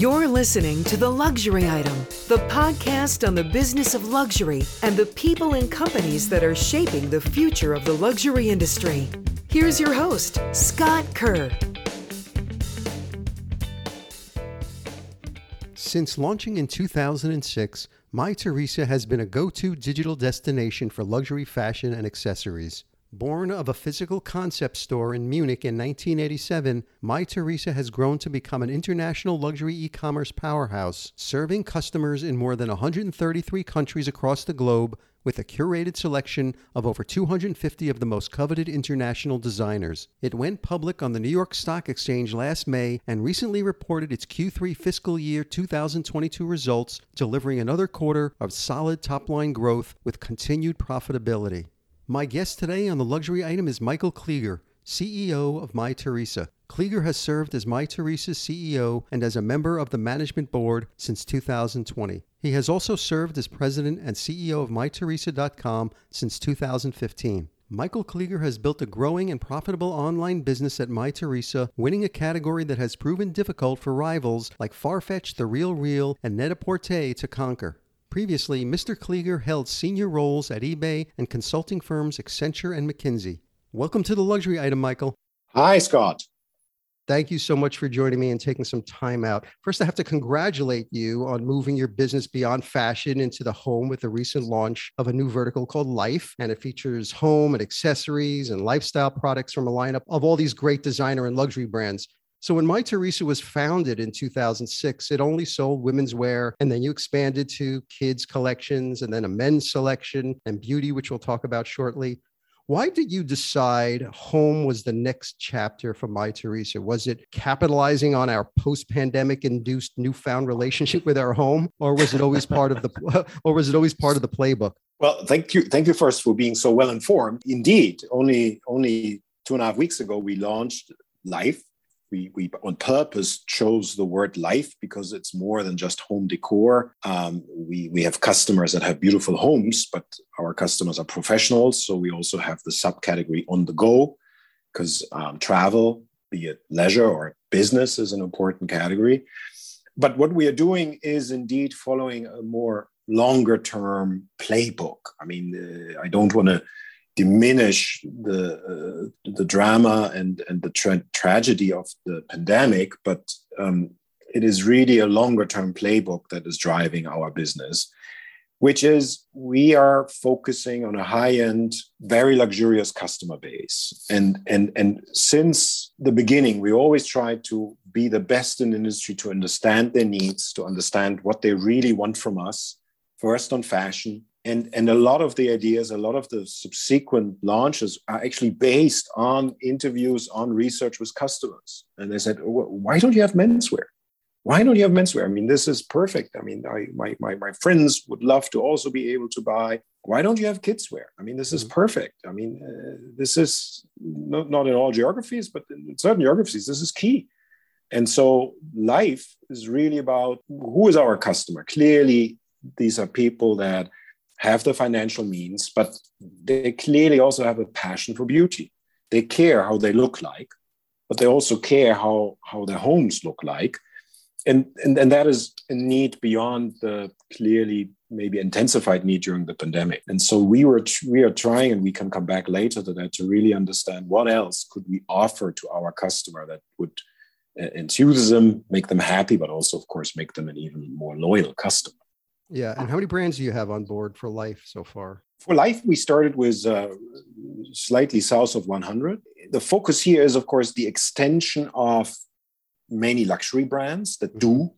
You're listening to The Luxury Item, the podcast on the business of luxury and the people and companies that are shaping the future of the luxury industry. Here's your host, Scott Kerr. Since launching in 2006, Mytheresa has been a go to digital destination for luxury fashion and accessories. Born of a physical concept store in Munich in 1987, Mytheresa has grown to become an international luxury e commerce powerhouse, serving customers in more than 133 countries across the globe with a curated selection of over 250 of the most coveted international designers. It went public on the New York Stock Exchange last May and recently reported its Q3 fiscal year 2022 results, delivering another quarter of solid top line growth with continued profitability. My guest today on the luxury item is Michael Kliger, CEO of Mytheresa. Kliger has served as Mytheresa's CEO and as a member of the management board since 2020. He has also served as president and CEO of mytheresa.com since 2015. Michael Kliger has built a growing and profitable online business at Mytheresa, winning a category that has proven difficult for rivals like Farfetch, The Real Real, and Net-a-Porter to conquer. Previously, Mr. Kliger held senior roles at eBay and consulting firms Accenture and McKinsey. Welcome to the luxury item, Michael. Hi, Scott. Thank you so much for joining me and taking some time out. First, I have to congratulate you on moving your business beyond fashion into the home with the recent launch of a new vertical called Life. And it features home and accessories and lifestyle products from a lineup of all these great designer and luxury brands. So when Mytheresa was founded in 2006, it only sold women's wear, and then you expanded to kids collections, and then a men's selection and beauty, which we'll talk about shortly. Why did you decide home was the next chapter for Mytheresa? Was it capitalizing on our post-pandemic induced newfound relationship with our home, or was it always part of the, or was it always part of the playbook? Well, thank you, thank you first for being so well informed. Indeed, only only two and a half weeks ago we launched Life, we, we on purpose chose the word life because it's more than just home decor. Um, we, we have customers that have beautiful homes, but our customers are professionals. So we also have the subcategory on the go because um, travel, be it leisure or business, is an important category. But what we are doing is indeed following a more longer term playbook. I mean, uh, I don't want to diminish the uh, the drama and and the tra- tragedy of the pandemic, but um, it is really a longer term playbook that is driving our business, which is we are focusing on a high end, very luxurious customer base, and and and since the beginning, we always try to be the best in the industry to understand their needs, to understand what they really want from us. First on fashion, and and a lot of the ideas a lot of the subsequent launches are actually based on interviews on research with customers. And they said why don't you have menswear? Why don't you have menswear? I mean this is perfect. I mean I, my, my, my friends would love to also be able to buy. Why don't you have kids wear i mean this is mm-hmm. perfect. I mean uh, this is not, not in all geographies but in certain geographies this is key. And so life is really about who is our customer? Clearly these are people that have the financial means, but they clearly also have a passion for beauty. They care how they look like, but they also care how, how their homes look like. And, and, and that is a need beyond the clearly maybe intensified need during the pandemic. And so we were we are trying, and we can come back later to that to really understand what else could we offer to our customer that would uh, enthuse them, make them happy, but also, of course, make them an even more loyal customer. Yeah. And how many brands do you have on board for life so far? For life, we started with uh, slightly south of 100. The focus here is, of course, the extension of many luxury brands that do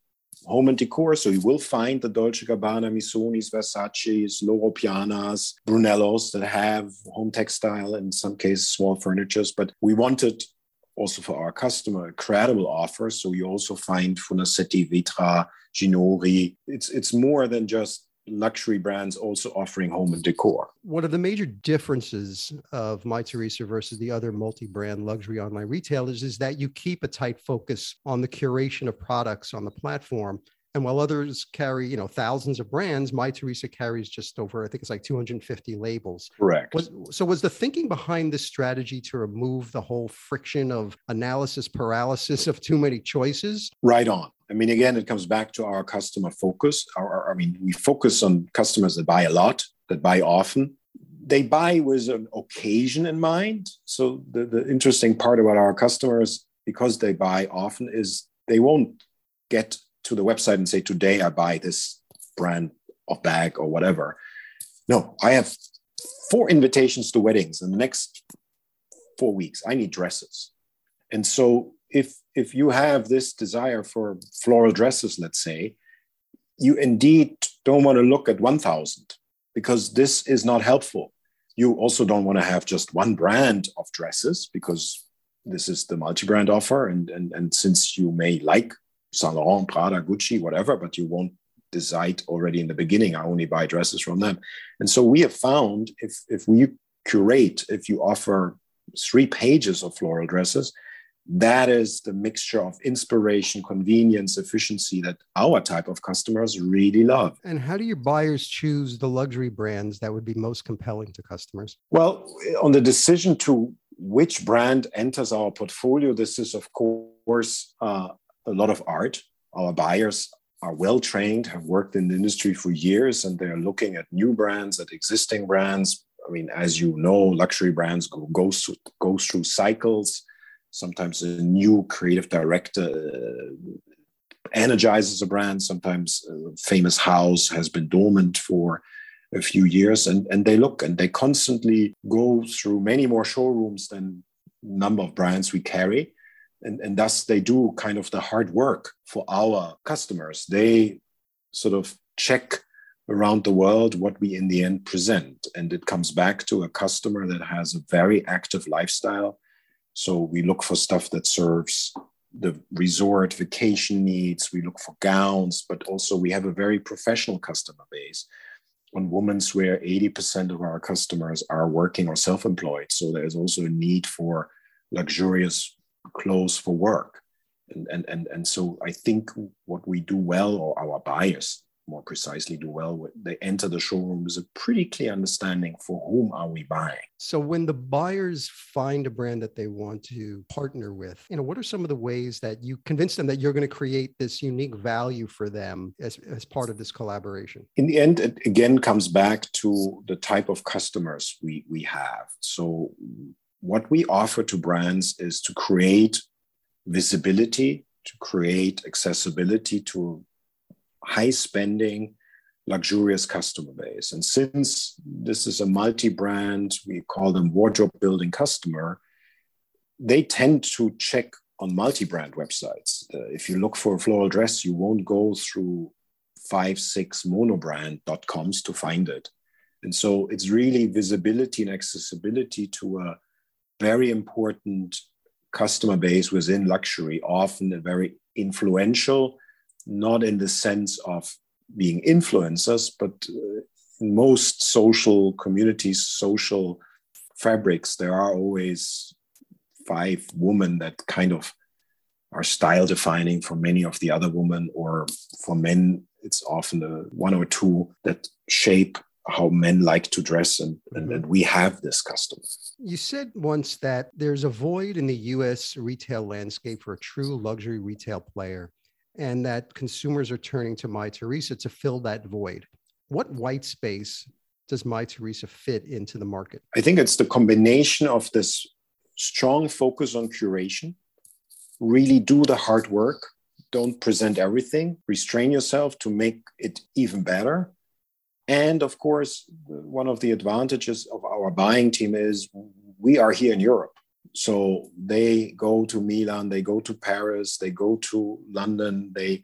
home and decor. So you will find the Dolce Gabbana, Missonis, Versace's, Loro Pianas, Brunellos that have home textile, in some cases small furnitures. But we wanted also for our customer credible offer. So you also find Fornasetti, Vitra, Ginori. It's it's more than just luxury brands also offering home and decor. One of the major differences of Mytheresa versus the other multi-brand luxury online retailers is that you keep a tight focus on the curation of products on the platform. And while others carry, you know, thousands of brands, Mytheresa carries just over, I think it's like 250 labels. Correct. Was, so was the thinking behind this strategy to remove the whole friction of analysis paralysis of too many choices? Right on I mean, again, it comes back to our customer focus. Our, our, I mean, we focus on customers that buy a lot, that buy often. They buy with an occasion in mind. So the, the interesting part about our customers, because they buy often, is they won't get to the website and say, today I buy this brand of bag or whatever. No, I have four invitations to weddings in the next four weeks. I need dresses. And so if if you have this desire for floral dresses, let's say, you indeed don't want to look at 1000 because this is not helpful. You also don't want to have just one brand of dresses because this is the multi-brand offer. And, and, and since you may like Saint Laurent, Prada, Gucci, whatever, but you won't decide already in the beginning, I only buy dresses from them. And so we have found if, if we curate, if you offer three pages of floral dresses, that is the mixture of inspiration, convenience, efficiency that our type of customers really love. And how do your buyers choose the luxury brands that would be most compelling to customers? Well, on the decision to which brand enters our portfolio, this is, of course, uh, a lot of art. Our buyers are well trained, have worked in the industry for years, and they're looking at new brands, at existing brands. I mean, as you know, luxury brands go, go, go through cycles Sometimes a new creative director uh, energizes a brand. Sometimes a famous house has been dormant for a few years, and, and they look and they constantly go through many more showrooms than number of brands we carry. And, and thus they do kind of the hard work for our customers. They sort of check around the world what we in the end present. And it comes back to a customer that has a very active lifestyle, so we look for stuff that serves the resort vacation needs. We look for gowns, but also we have a very professional customer base on women's wear 80% of our customers are working or self-employed so there's also a need for luxurious clothes for work. And, and, and, and so i think what we do well or our buyers more precisely do well they enter the showroom with a pretty clear understanding for whom are we buying. So when the buyers find a brand that they want to partner with you know what are some of the ways that you convince them that you're going to create this unique value for them as, as part of this collaboration? In the end it again comes back to the type of customers we we have. So what we offer to brands is to create visibility to create accessibility to high spending, luxurious customer base. And since this is a multi brand, we call them wardrobe building customer, they tend to check on multi brand websites. Uh, if you look for a floral dress, you won't go through five, six monobrand.coms to find it. And so it's really visibility and accessibility to a very important customer base within luxury, often a very influential not in the sense of being influencers, but uh, in most social communities, social fabrics, there are always five women that kind of are style defining for many of the other women, or for men, it's often the one or two that shape how men like to dress and, and, mm-hmm. and, we have this custom you said once that there's a void in the us retail landscape for a true luxury retail player and that consumers are turning to Mytheresa to fill that void. What white space does Mytheresa fit into the market? I think it's the combination of this strong focus on curation, really do the hard work, don't present everything, restrain yourself to make it even better. And of course, one of the advantages of our buying team is we are here in Europe so they go to Milan, they go to Paris, they go to London. They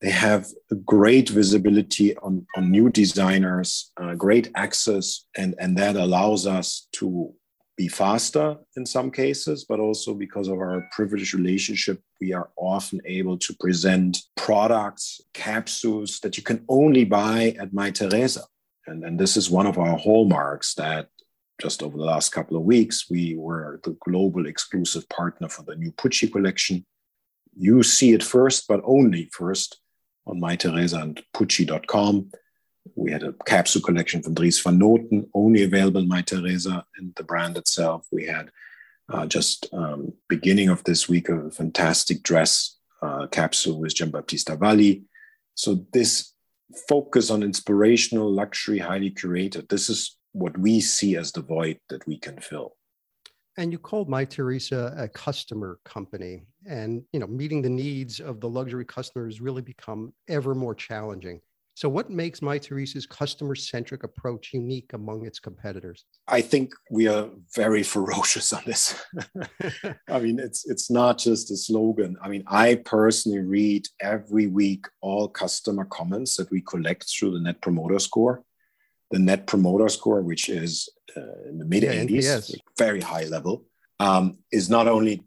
they have great visibility on, on new designers, uh, great access, and, and that allows us to be faster in some cases, but also because of our privileged relationship, we are often able to present products, capsules that you can only buy at Mytheresa. And, and this is one of our hallmarks that just over the last couple of weeks, we were the global exclusive partner for the new Pucci collection. You see it first, but only first on Mytheresa and Pucci.com. We had a capsule collection from Dries van Noten, only available in Mytheresa and the brand itself. We had uh, just um, beginning of this week a fantastic dress uh, capsule with Giambattista Valli. So this focus on inspirational luxury, highly curated, this is what we see as the void that we can fill. And you called Mytheresa a customer company, and you know meeting the needs of the luxury customers really become ever more challenging. So, what makes Mytheresa's customer centric approach unique among its competitors? I think we are very ferocious on this. I mean, it's it's not just a slogan. I mean, I personally read every week all customer comments that we collect through the Net Promoter Score. The Net Promoter Score, which is uh, in the mid 80s, yeah, very high level, um, is not only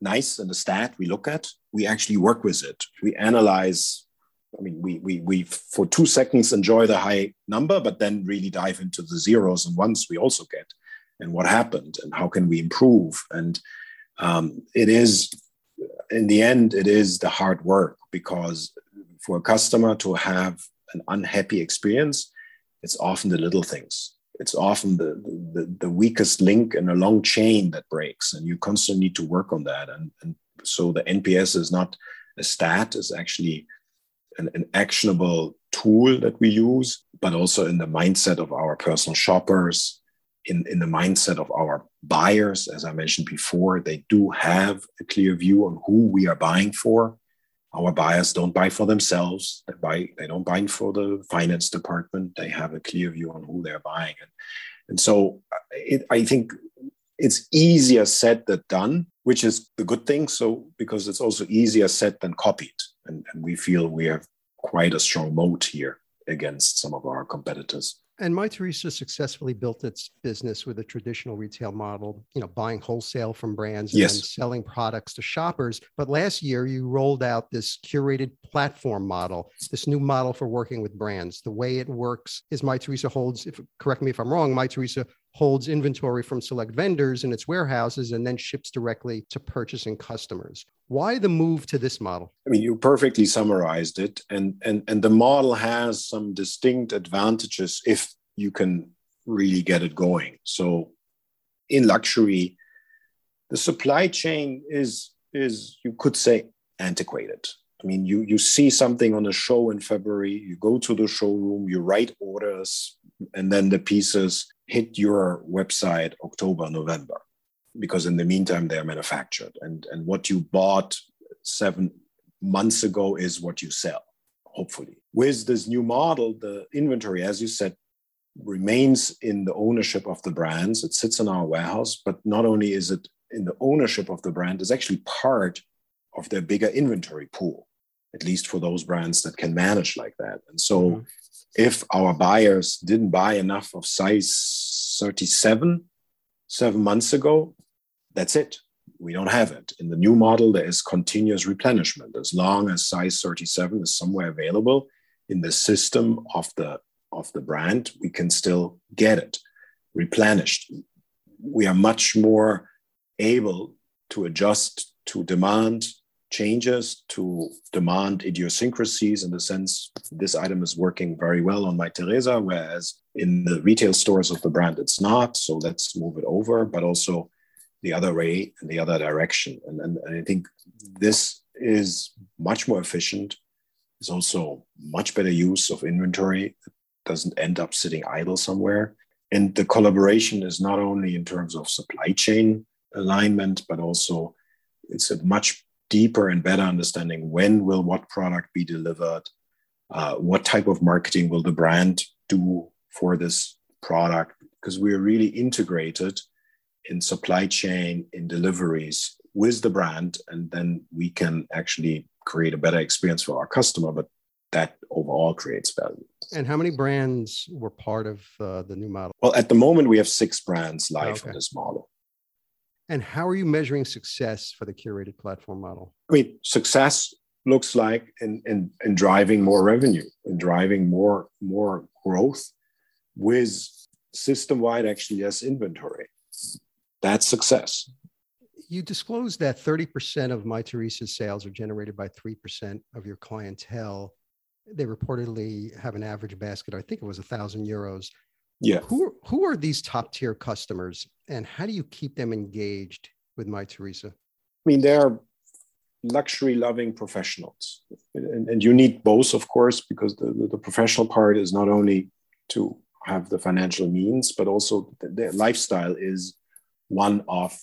nice and a stat we look at, we actually work with it. We analyze I mean, we, we, we for two seconds enjoy the high number, but then really dive into the zeros and ones we also get and what happened and how can we improve. And um, it is, in the end, it is the hard work because for a customer to have an unhappy experience, it's often the little things. It's often the, the, the weakest link in a long chain that breaks, and you constantly need to work on that. And, and so the NPS is not a stat, it's actually an, an actionable tool that we use, but also in the mindset of our personal shoppers, in, in the mindset of our buyers. As I mentioned before, they do have a clear view on who we are buying for. Our buyers don't buy for themselves. They buy. They don't buy for the finance department. They have a clear view on who they're buying, and and so uh, it, I think it's easier said than done, which is the good thing. So because it's also easier said than copied and, and we feel we have quite a strong moat here against some of our competitors. And Mytheresa successfully built its business with a traditional retail model, you know, buying wholesale from brands and selling products to shoppers. But last year, you rolled out this curated platform model, this new model for working with brands. The way it works is Mytheresa holds, if correct me if I'm wrong, Mytheresa holds inventory from select vendors in its warehouses and then ships directly to purchasing customers. Why the move to this model? I mean, you perfectly summarized it. And, and, and the model has some distinct advantages if you can really get it going. So in luxury, the supply chain is, is you could say, antiquated. I mean, you, you see something on a show in February, you go to the showroom, you write orders, and then the pieces hit your website October, November, because in the meantime they're manufactured. And, and what you bought seven months ago is what you sell, hopefully. With this new model, the inventory, as you said, remains in the ownership of the brands. It sits in our warehouse, but not only is it in the ownership of the brand, it's actually part of their bigger inventory pool, at least for those brands that can manage like that. And so mm-hmm if our buyers didn't buy enough of size 37 seven months ago, that's it. We don't have it. In the new model, there is continuous replenishment. As long as size 37 is somewhere available in the system of the of the brand, we can still get it replenished. We are much more able to adjust to demand changes to demand idiosyncrasies in the sense this item is working very well on Mytheresa, whereas in the retail stores of the brand it's not. So let's move it over, but also the other way and the other direction. And, and, and I think this is much more efficient. It's also much better use of inventory. It doesn't end up sitting idle somewhere. And the collaboration is not only in terms of supply chain alignment, but also it's a much deeper and better understanding when will what product be delivered, uh, what type of marketing will the brand do for this product, because we're really integrated in supply chain, in deliveries with the brand, and then we can actually create a better experience for our customer, but that overall creates value. And how many brands were part of uh, the new model? Well, at the moment, we have six brands live okay. in this model. And how are you measuring success for the curated platform model? I mean, success looks like in, in, in driving more revenue and driving more, more growth with system-wide actually as inventory. That's success. You disclosed that 30% of Mytheresa's sales are generated by 3% of your clientele. They reportedly have an average basket, I think it was a thousand euros. Yeah. Who who are these top tier customers, and how do you keep them engaged with Mytheresa? I mean, they're luxury loving professionals. And, and, you need both, of course, because the, the, professional part is not only to have the financial means, but also their lifestyle is one of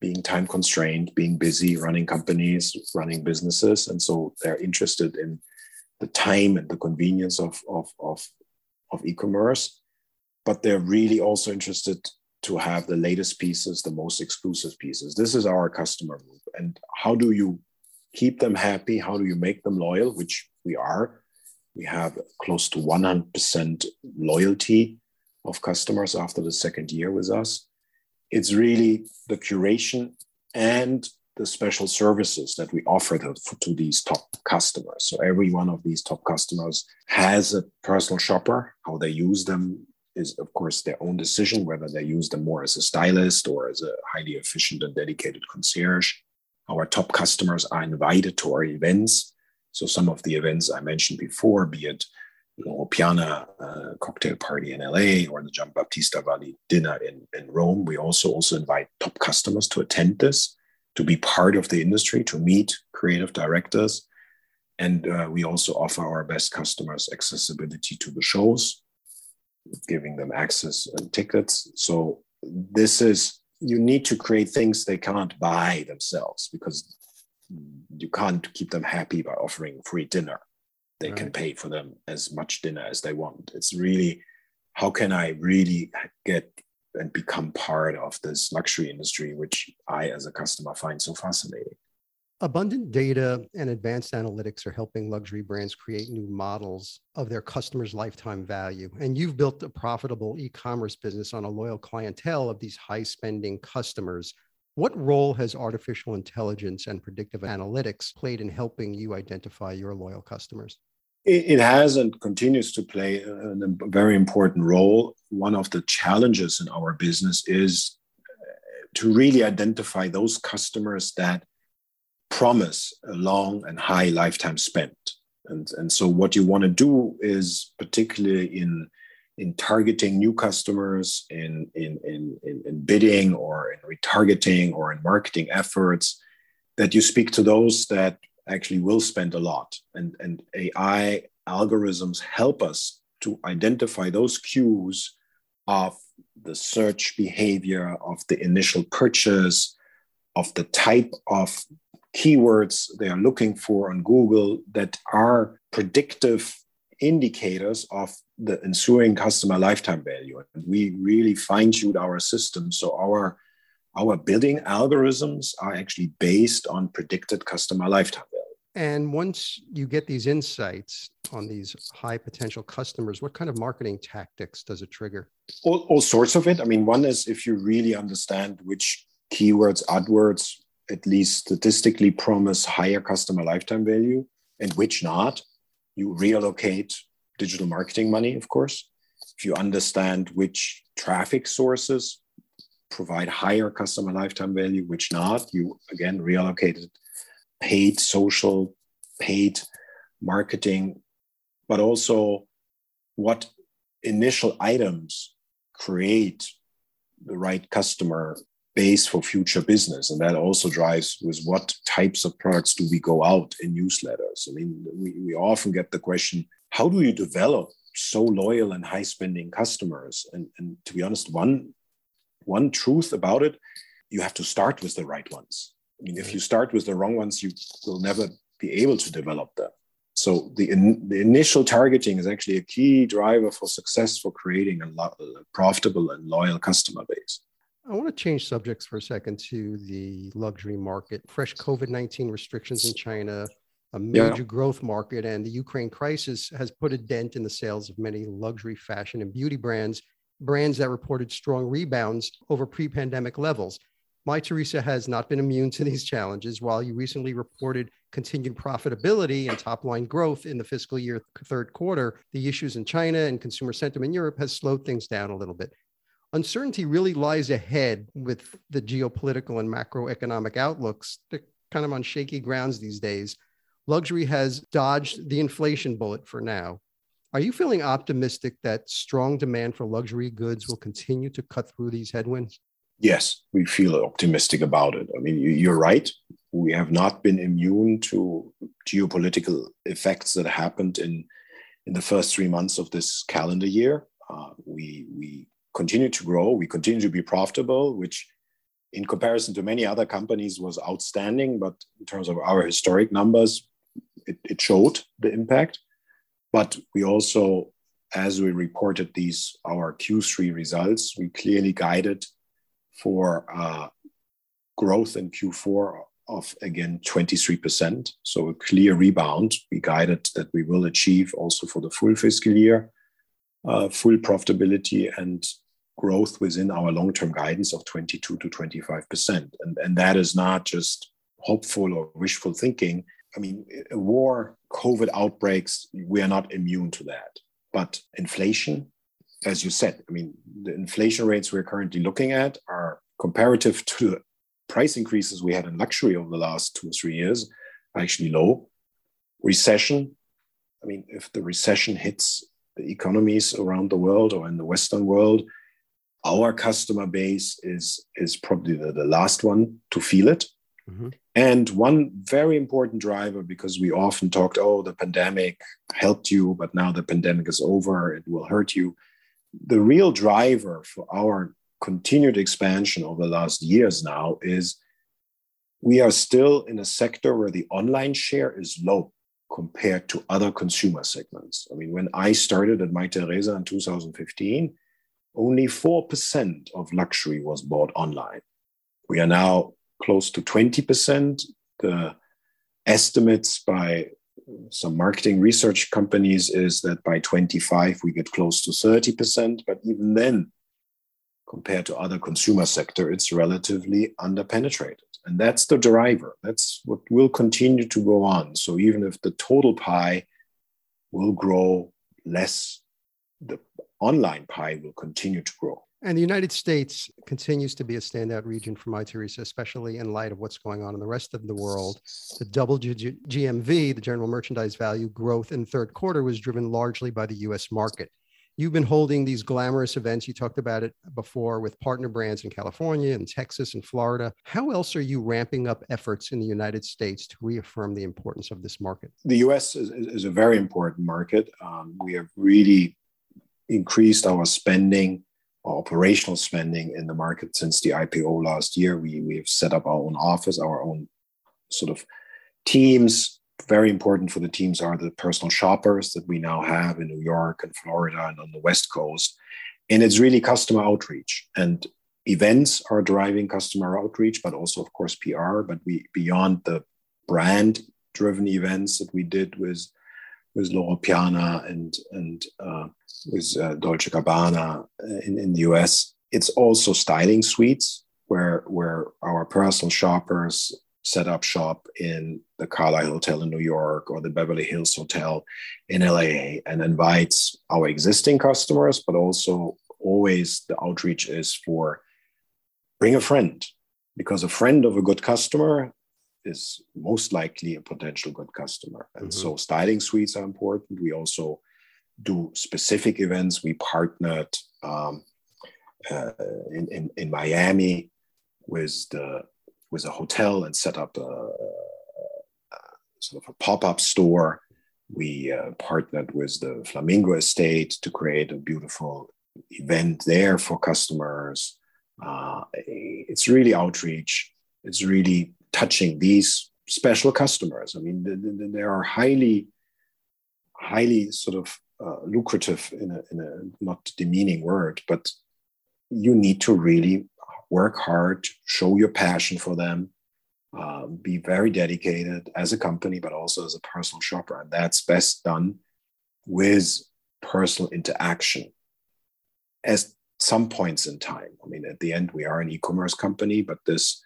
being time constrained, being busy, running companies, running businesses. And so they're interested in the time and the convenience of, of, of, of e commerce. But they're really also interested to have the latest pieces, the most exclusive pieces. This is our customer group. And how do you keep them happy? How do you make them loyal? Which we are. We have close to 100% loyalty of customers after the second year with us. It's really the curation and the special services that we offer to, to these top customers. So every one of these top customers has a personal shopper. How they use them is, of course, their own decision, whether they use them more as a stylist or as a highly efficient and dedicated concierge. Our top customers are invited to our events. So some of the events I mentioned before, be it you Piana uh, cocktail party in LA or the Giambattista Valli dinner in, in Rome, we also also invite top customers to attend this, to be part of the industry, to meet creative directors. And uh, we also offer our best customers accessibility to the shows, giving them access and tickets. So this is you need to create things they can't buy themselves because you can't keep them happy by offering free dinner. They right. can pay for them as much dinner as they want. It's really how can I really get and become part of this luxury industry, which I, as a customer, find so fascinating. Abundant data and advanced analytics are helping luxury brands create new models of their customers' lifetime value. And you've built a profitable e commerce business on a loyal clientele of these high spending customers. What role has artificial intelligence and predictive analytics played in helping you identify your loyal customers? It has and continues to play a very important role. One of the challenges in our business is uh, to really identify those customers that promise a long and high lifetime spent. And, and so what you want to do is particularly in in targeting new customers, in, in, in, in, bidding or in retargeting or in marketing efforts, that you speak to those that actually will spend a lot. And, and AI algorithms help us to identify those cues of the search behavior, of the initial purchase, of the type of keywords they are looking for on Google that are predictive indicators of the ensuing customer lifetime value. And we really fine tuned our system. So our our building algorithms are actually based on predicted customer lifetime value. And once you get these insights on these high potential customers, what kind of marketing tactics does it trigger? All, all sorts of it. I mean, one is if you really understand which keywords, AdWords, at least statistically promise higher customer lifetime value and which not, you reallocate digital marketing money, of course. If you understand which traffic sources provide higher customer lifetime value, which not, you again reallocated paid social, paid marketing, but also what initial items create the right customer base for future business. And that also drives with what types of products do we go out in newsletters? I mean, we, we often get the question how do you develop so loyal and high spending customers? And, and to be honest, one, one truth about it, you have to start with the right ones. I mean, if you start with the wrong ones, you will never be able to develop them. So the, in, the initial targeting is actually a key driver for success for creating a, lo- a profitable and loyal customer base. I want to change subjects for a second to the luxury market. Fresh COVID 19 restrictions in China, a major yeah. growth market, and the Ukraine crisis has put a dent in the sales of many luxury fashion and beauty brands, brands that reported strong rebounds over pre pandemic levels. Mytheresa has not been immune to these challenges. While you recently reported continued profitability and top line growth in the fiscal year third quarter, the issues in China and consumer sentiment in Europe has slowed things down a little bit uncertainty really lies ahead with the geopolitical and macroeconomic outlooks. They're kind of on shaky grounds these days. Luxury has dodged the inflation bullet for now. Are you feeling optimistic that strong demand for luxury goods will continue to cut through these headwinds? Yes, we feel optimistic about it. I mean, you're right. We have not been immune to geopolitical effects that happened in in the first three months of this calendar year. Uh, we we continue to grow. We continue to be profitable, which, in comparison to many other companies, was outstanding. But in terms of our historic numbers, it, it showed the impact. But we also, as we reported these our Q3 results, we clearly guided for uh, growth in Q4 of again 23%. So a clear rebound. We guided that we will achieve also for the full fiscal year, Uh, full profitability and growth within our long-term guidance of 22 to 25%. And, and that is not just hopeful or wishful thinking. I mean, war, COVID outbreaks, we are not immune to that. But inflation, as you said, I mean, the inflation rates we're currently looking at are comparative to the price increases we had in luxury over the last two or three years actually low. Recession, I mean, if the recession hits the economies around the world or in the Western world, our customer base is, is probably the, the last one to feel it. Mm-hmm. And one very important driver, because we often talked, oh, the pandemic helped you, but now the pandemic is over, it will hurt you. The real driver for our continued expansion over the last years now is we are still in a sector where the online share is low compared to other consumer segments. I mean, when I started at Mytheresa in 2015, only 4% of luxury was bought online. We are now close to 20%. The estimates by some marketing research companies is that by 25 we get close to 30%, but even then compared to other consumer sector, it's relatively underpenetrated. And that's the driver. That's what will continue to go on. So even if the total pie will grow less, the online pie will continue to grow. And the United States continues to be a standout region for Mytheresa, especially in light of what's going on in the rest of the world. The double GMV, the general merchandise value growth in third quarter was driven largely by the US market you've been holding these glamorous events. You talked about it before with partner brands in California and Texas and Florida. How else are you ramping up efforts in the United States to reaffirm the importance of this market? The US is, is a very important market. Um, we have really increased our spending, our operational spending in the market since the IPO last year. We, we have set up our own office, our own sort of teams very important for the teams are the personal shoppers that we now have in New York and Florida and on the West Coast. And it's really customer outreach. And events are driving customer outreach, but also, of course, PR. But we beyond the brand driven events that we did with with Loro Piana and and uh, with uh, Dolce Gabbana in, in the US, it's also styling suites where where our personal shoppers set up shop in the Carlyle Hotel in New York or the Beverly Hills Hotel in LA and invites our existing customers, but also always the outreach is for bring a friend because a friend of a good customer is most likely a potential good customer. And mm-hmm. so styling suites are important. We also do specific events. We partnered um, uh, in, in, in Miami with the with a hotel and set up a, a sort of a pop-up store. We uh, partnered with the Flamingo Estate to create a beautiful event there for customers. Uh, it's really outreach. It's really touching these special customers. I mean, they are highly, highly sort of uh, lucrative in a, in a not demeaning word, but you need to really work hard, show your passion for them, uh, be very dedicated as a company, but also as a personal shopper. And that's best done with personal interaction at some points in time. I mean, at the end, we are an e commerce company, but this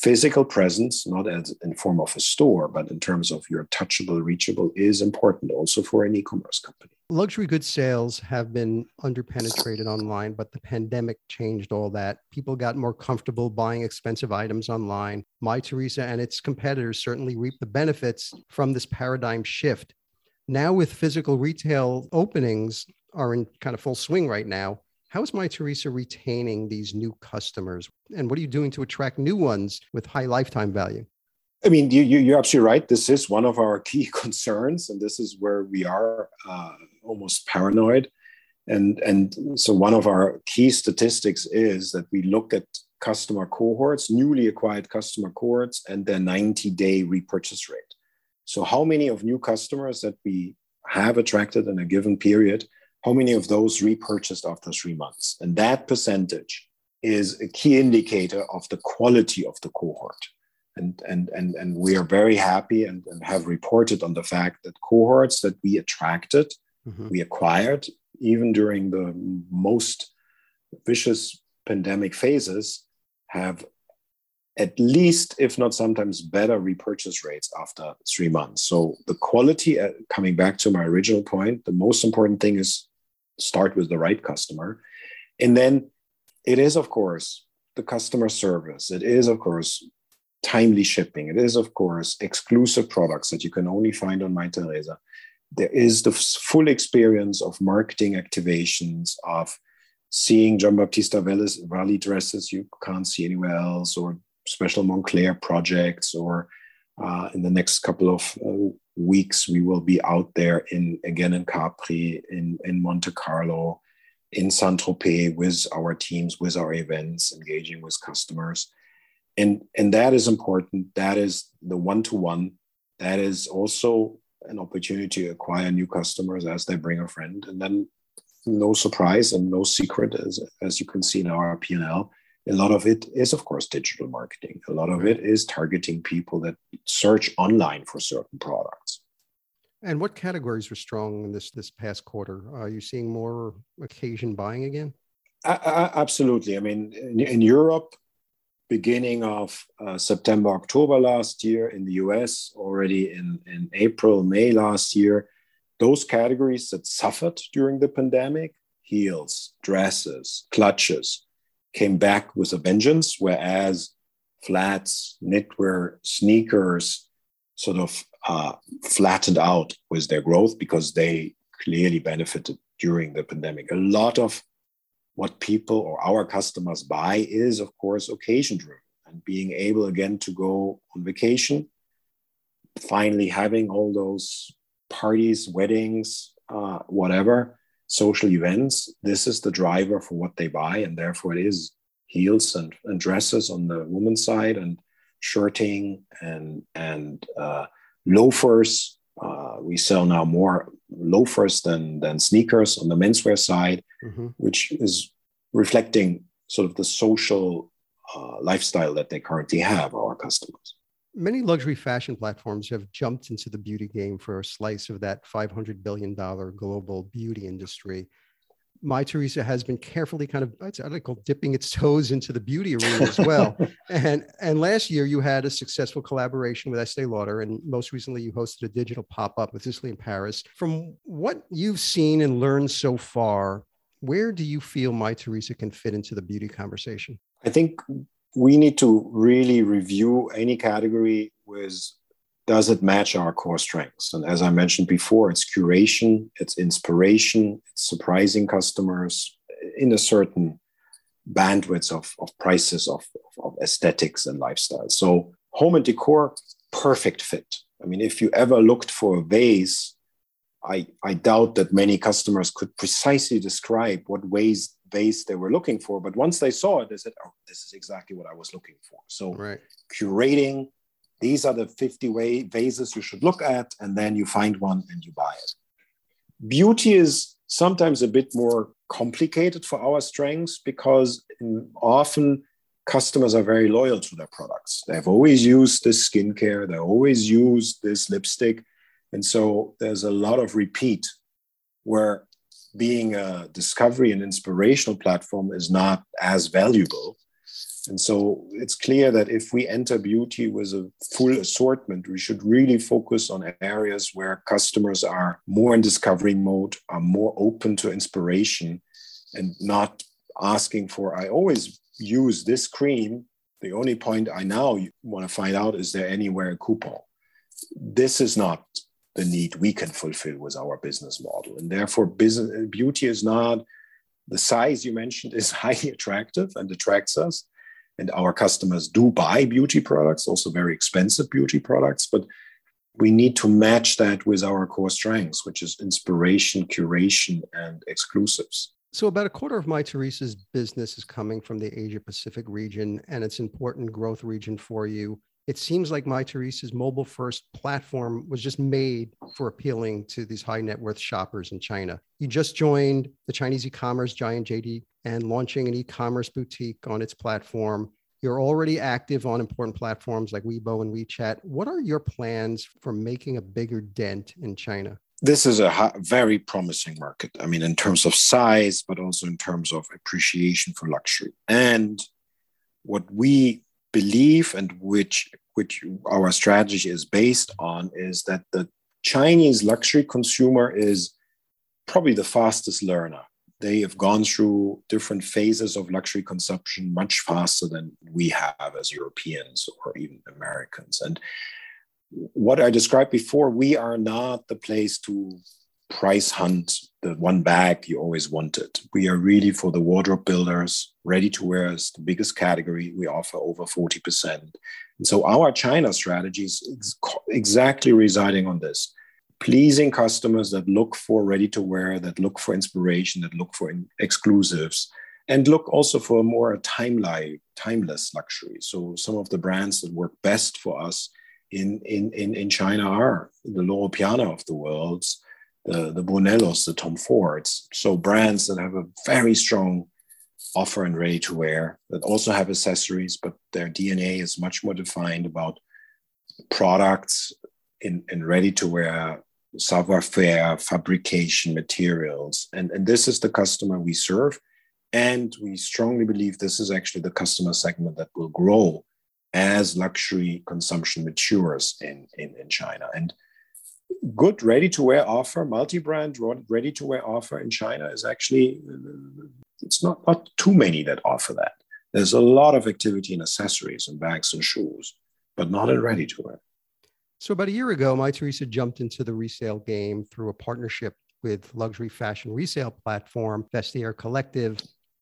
physical presence, not as in form of a store, but in terms of your touchable, reachable, is important also for an e-commerce company. Luxury goods sales have been underpenetrated online, but the pandemic changed all that. People got more comfortable buying expensive items online. Mytheresa and its competitors certainly reap the benefits from this paradigm shift. Now, with physical retail openings are in kind of full swing right now, How is Mytheresa retaining these new customers? And what are you doing to attract new ones with high lifetime value? I mean, you, you, are absolutely right. This is one of our key concerns, and this is where we are uh, almost paranoid. And, and so, one of our key statistics is that we look at customer cohorts, newly acquired customer cohorts, and their 90 day repurchase rate. So, how many of new customers that we have attracted in a given period how many of those repurchased after three months? And that percentage is a key indicator of the quality of the cohort. And, and, and, and we are very happy and, and have reported on the fact that cohorts that we attracted, mm-hmm. we acquired, even during the most vicious pandemic phases, have at least, if not sometimes better, repurchase rates after three months. So the quality, uh, coming back to my original point, the most important thing is start with the right customer. And then it is, of course, the customer service. It is, of course, timely shipping. It is, of course, exclusive products that you can only find on Mytheresa. There is the full experience of marketing activations, of seeing Jean Giambattista Valli dresses you can't see anywhere else, or special Moncler projects, or uh, in the next couple of uh, weeks we will be out there in again in Capri, in in Monte Carlo, in Saint Tropez with our teams, with our events, engaging with customers, and and that is important. That is the one to one. That is also an opportunity to acquire new customers as they bring a friend, and then no surprise and no secret as as you can see in our P&L a lot of it is of course digital marketing. A lot of it is targeting people that search online for certain products. And what categories were strong in this this past quarter? Are you seeing more occasion buying again? Absolutely. I mean in, in europe beginning of uh, september october last year in the us already in, in april may last year those categories that suffered during the pandemic heels dresses clutches came back with a vengeance, whereas flats, knitwear, sneakers sort of uh, flattened out with their growth because they clearly benefited during the pandemic. A lot of what people or our customers buy is, of course, occasion driven and being able again to go on vacation, finally having all those parties, weddings, uh, whatever, social events, this is the driver for what they buy. And therefore, it is heels and, and dresses on the woman's side and shirting and, and uh, loafers. Uh, we sell now more loafers than, than sneakers on the menswear side, mm-hmm. which is reflecting sort of the social uh, lifestyle that they currently have, our customers. Many luxury fashion platforms have jumped into the beauty game for a slice of that $500 billion global beauty industry. Mytheresa has been carefully kind of I'd, call dipping its toes into the beauty arena as well. and and last year you had a successful collaboration with Estee Lauder, and most recently you hosted a digital pop up with Sisley in Paris. From what you've seen and learned so far, where do you feel Mytheresa can fit into the beauty conversation? I think we need to really review any category with does it match our core strengths? And as I mentioned before, it's curation, it's inspiration, it's surprising customers in a certain bandwidth of, of prices of, of aesthetics and lifestyle. So home and decor, perfect fit. I mean, if you ever looked for a vase, I, I doubt that many customers could precisely describe what vase vase they were looking for. But once they saw it, they said, oh, this is exactly what I was looking for. So right. curating, these are the 50 way vases you should look at, and then you find one and you buy it. Beauty is sometimes a bit more complicated for our strengths because often customers are very loyal to their products. They've always used this skincare, they always used this lipstick. And so there's a lot of repeat where being a discovery and inspirational platform is not as valuable and so it's clear that if we enter beauty with a full assortment, we should really focus on areas where customers are more in discovery mode, are more open to inspiration, and not asking for, I always use this cream. The only point I now want to find out is there anywhere a coupon? This is not the need we can fulfill with our business model. And therefore, business, uh, beauty is not the size you mentioned is highly attractive and attracts us. And our customers do buy beauty products, also very expensive beauty products, but we need to match that with our core strengths, which is inspiration, curation, and exclusives. So, about a quarter of Mytheresa's business is coming from the Asia Pacific region, and it's an important growth region for you. It seems like Mytheresa's mobile first platform was just made for appealing to these high net worth shoppers in China. You just joined the Chinese e commerce giant JD and launching an e commerce boutique on its platform. You're already active on important platforms like Weibo and WeChat. What are your plans for making a bigger dent in China? This is a very promising market. I mean, in terms of size, but also in terms of appreciation for luxury. And what we believe and which which our strategy is based on is that the Chinese luxury consumer is probably the fastest learner they have gone through different phases of luxury consumption much faster than we have as Europeans or even Americans. And what I described before, we are not the place to price hunt the one bag you always wanted. We are really for the wardrobe builders. Ready to wear is the biggest category. We offer over 40%. And so our China strategy is ex- exactly residing on this pleasing customers that look for ready to wear, that look for inspiration, that look for exclusives, and look also for more timely, timeless luxury. So some of the brands that work best for us in, in, in, in China are the Loro Piana of the world, the, the Brunellos, the Tom Fords. So brands that have a very strong offer and ready to wear that also have accessories, but their DNA is much more defined about products in, in ready to wear savoir faire, fabrication, materials. And, and this is the customer we serve. And we strongly believe this is actually the customer segment that will grow as luxury consumption matures in, in, in China. And good ready to wear offer, multi brand ready to wear offer in China is actually, it's not, not too many that offer that. There's a lot of activity in accessories and bags and shoes, but not in ready to wear. So about a year ago, Mytheresa jumped into the resale game through a partnership with luxury fashion resale platform Vestiaire Collective,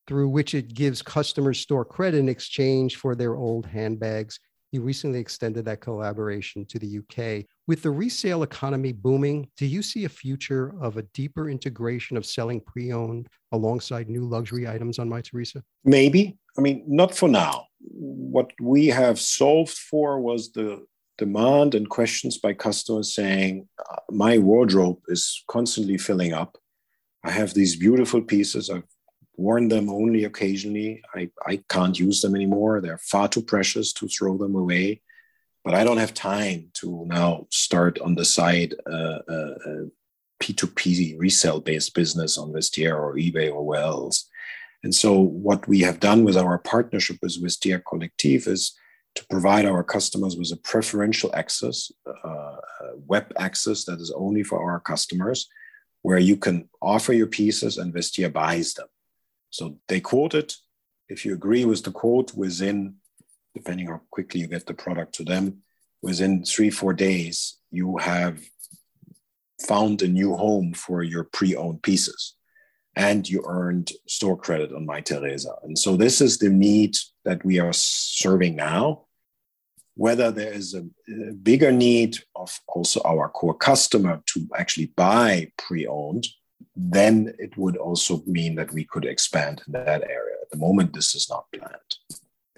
through which it gives customers store credit in exchange for their old handbags. You recently extended that collaboration to the UK. With the resale economy booming, do you see a future of a deeper integration of selling pre owned alongside new luxury items on Mytheresa? Maybe. I mean, not for now. What we have solved for was the demand and questions by customers saying, My wardrobe is constantly filling up. I have these beautiful pieces. I've worn them only occasionally. I, I can't use them anymore. They're far too precious to throw them away. But I don't have time to now start on the side uh, uh, uh P2P resale based business on Vestiaire or eBay or Wells. And so, what we have done with our partnership with Vestiaire Collective is to provide our customers with a preferential access, uh, web access that is only for our customers, where you can offer your pieces and Vestiaire buys them. So they quote it. If you agree with the quote within, depending how quickly you get the product to them, within three, four days, you have found a new home for your pre owned pieces and you earned store credit on Mytheresa. And so this is the need that we are serving now whether there is a, a, bigger need of also our core customer to actually buy pre-owned then it would also mean that we could expand in that area at the moment this is not planned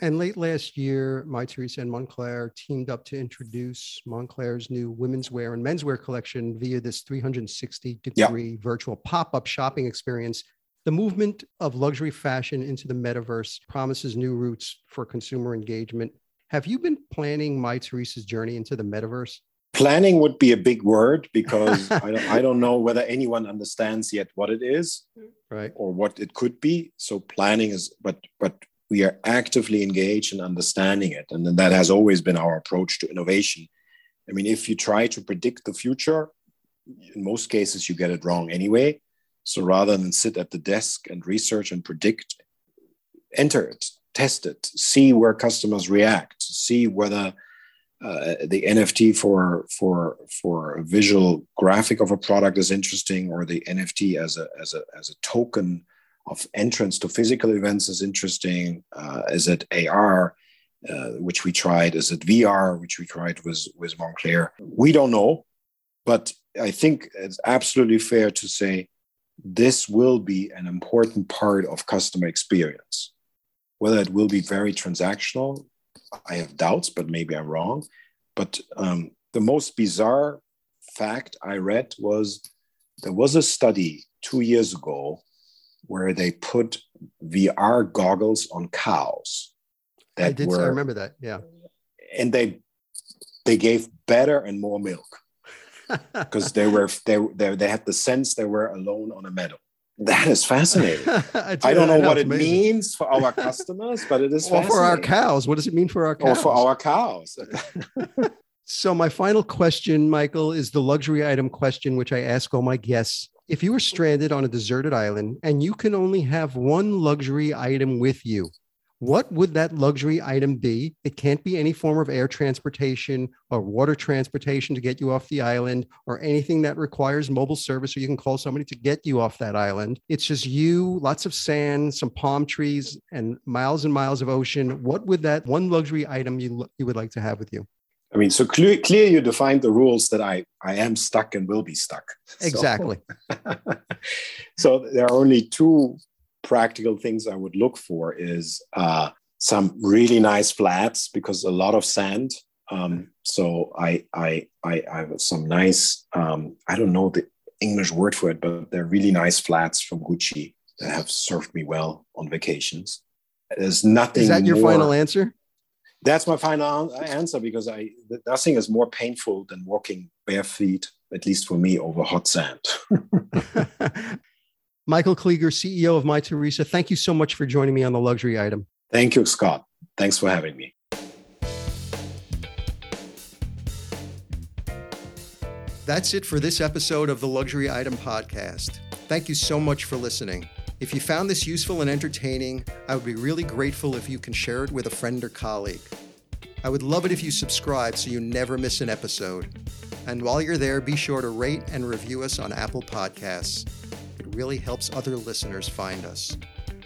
and late last year, Mytheresa and Moncler teamed up to introduce Moncler's new women's wear and menswear collection via this 360 degree virtual pop up shopping experience. The movement of luxury fashion into the metaverse promises new routes for consumer engagement have you been planning Mytheresa's journey into the metaverse? Planning would be a big word because I, don't, I don't know whether anyone understands yet what it is, right, or what it could be. So planning is, but but we are actively engaged in understanding it, and that has always been our approach to innovation. I mean, if you try to predict the future, in most cases you get it wrong anyway. So rather than sit at the desk and research and predict, enter it, test it, see where customers react, see whether uh, the NFT for for for a visual graphic of a product is interesting, or the NFT as a as a as a token of entrance to physical events is interesting. Uh, is it AR, uh, which we tried? Is it VR, which we tried with, with Moncler? We don't know, but I think it's absolutely fair to say this will be an important part of customer experience. Whether it will be very transactional, I have doubts, but maybe I'm wrong. But um, the most bizarre fact I read was there was a study two years ago where they put VR goggles on cows. That I did. Were, I remember that. Yeah. And they they gave better and more milk because they were they, they they had the sense they were alone on a meadow. That is fascinating. I don't know what it amazing. means for our customers, but it is. Or for our cows. What does it mean for our cows? Or for our cows. so my final question, Michael, is the luxury item question, which I ask all my guests. If you were stranded on a deserted island and you can only have one luxury item with you, what would that luxury item be? It can't be any form of air transportation or water transportation to get you off the island or anything that requires mobile service or you can call somebody to get you off that island. It's just you, lots of sand, some palm trees, and miles and miles of ocean. What would that one luxury item you, you would like to have with you? I mean, so clear, clear you defined the rules that I, I am stuck and will be stuck. Exactly. So, so there are only two practical things I would look for is uh, some really nice flats because a lot of sand. Um, so I, I, I, I have some nice, um, I don't know the English word for it, but they're really nice flats from Gucci that have served me well on vacations. There's nothing. Is that your more, final answer? That's my final answer because I nothing is more painful than walking bare feet, at least for me, over hot sand. Michael Kliger, CEO of Mytheresa, thank you so much for joining me on the luxury item. Thank you, Scott. Thanks for having me. That's it for this episode of the Luxury Item Podcast. Thank you so much for listening. If you found this useful and entertaining, I would be really grateful if you can share it with a friend or colleague. I would love it if you subscribe so you never miss an episode. And while you're there, be sure to rate and review us on Apple Podcasts really helps other listeners find us.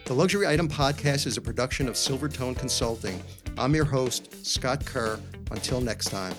The Luxury Item Podcast is a production of Silvertone Consulting. I'm your host, Scott Kerr. Until next time.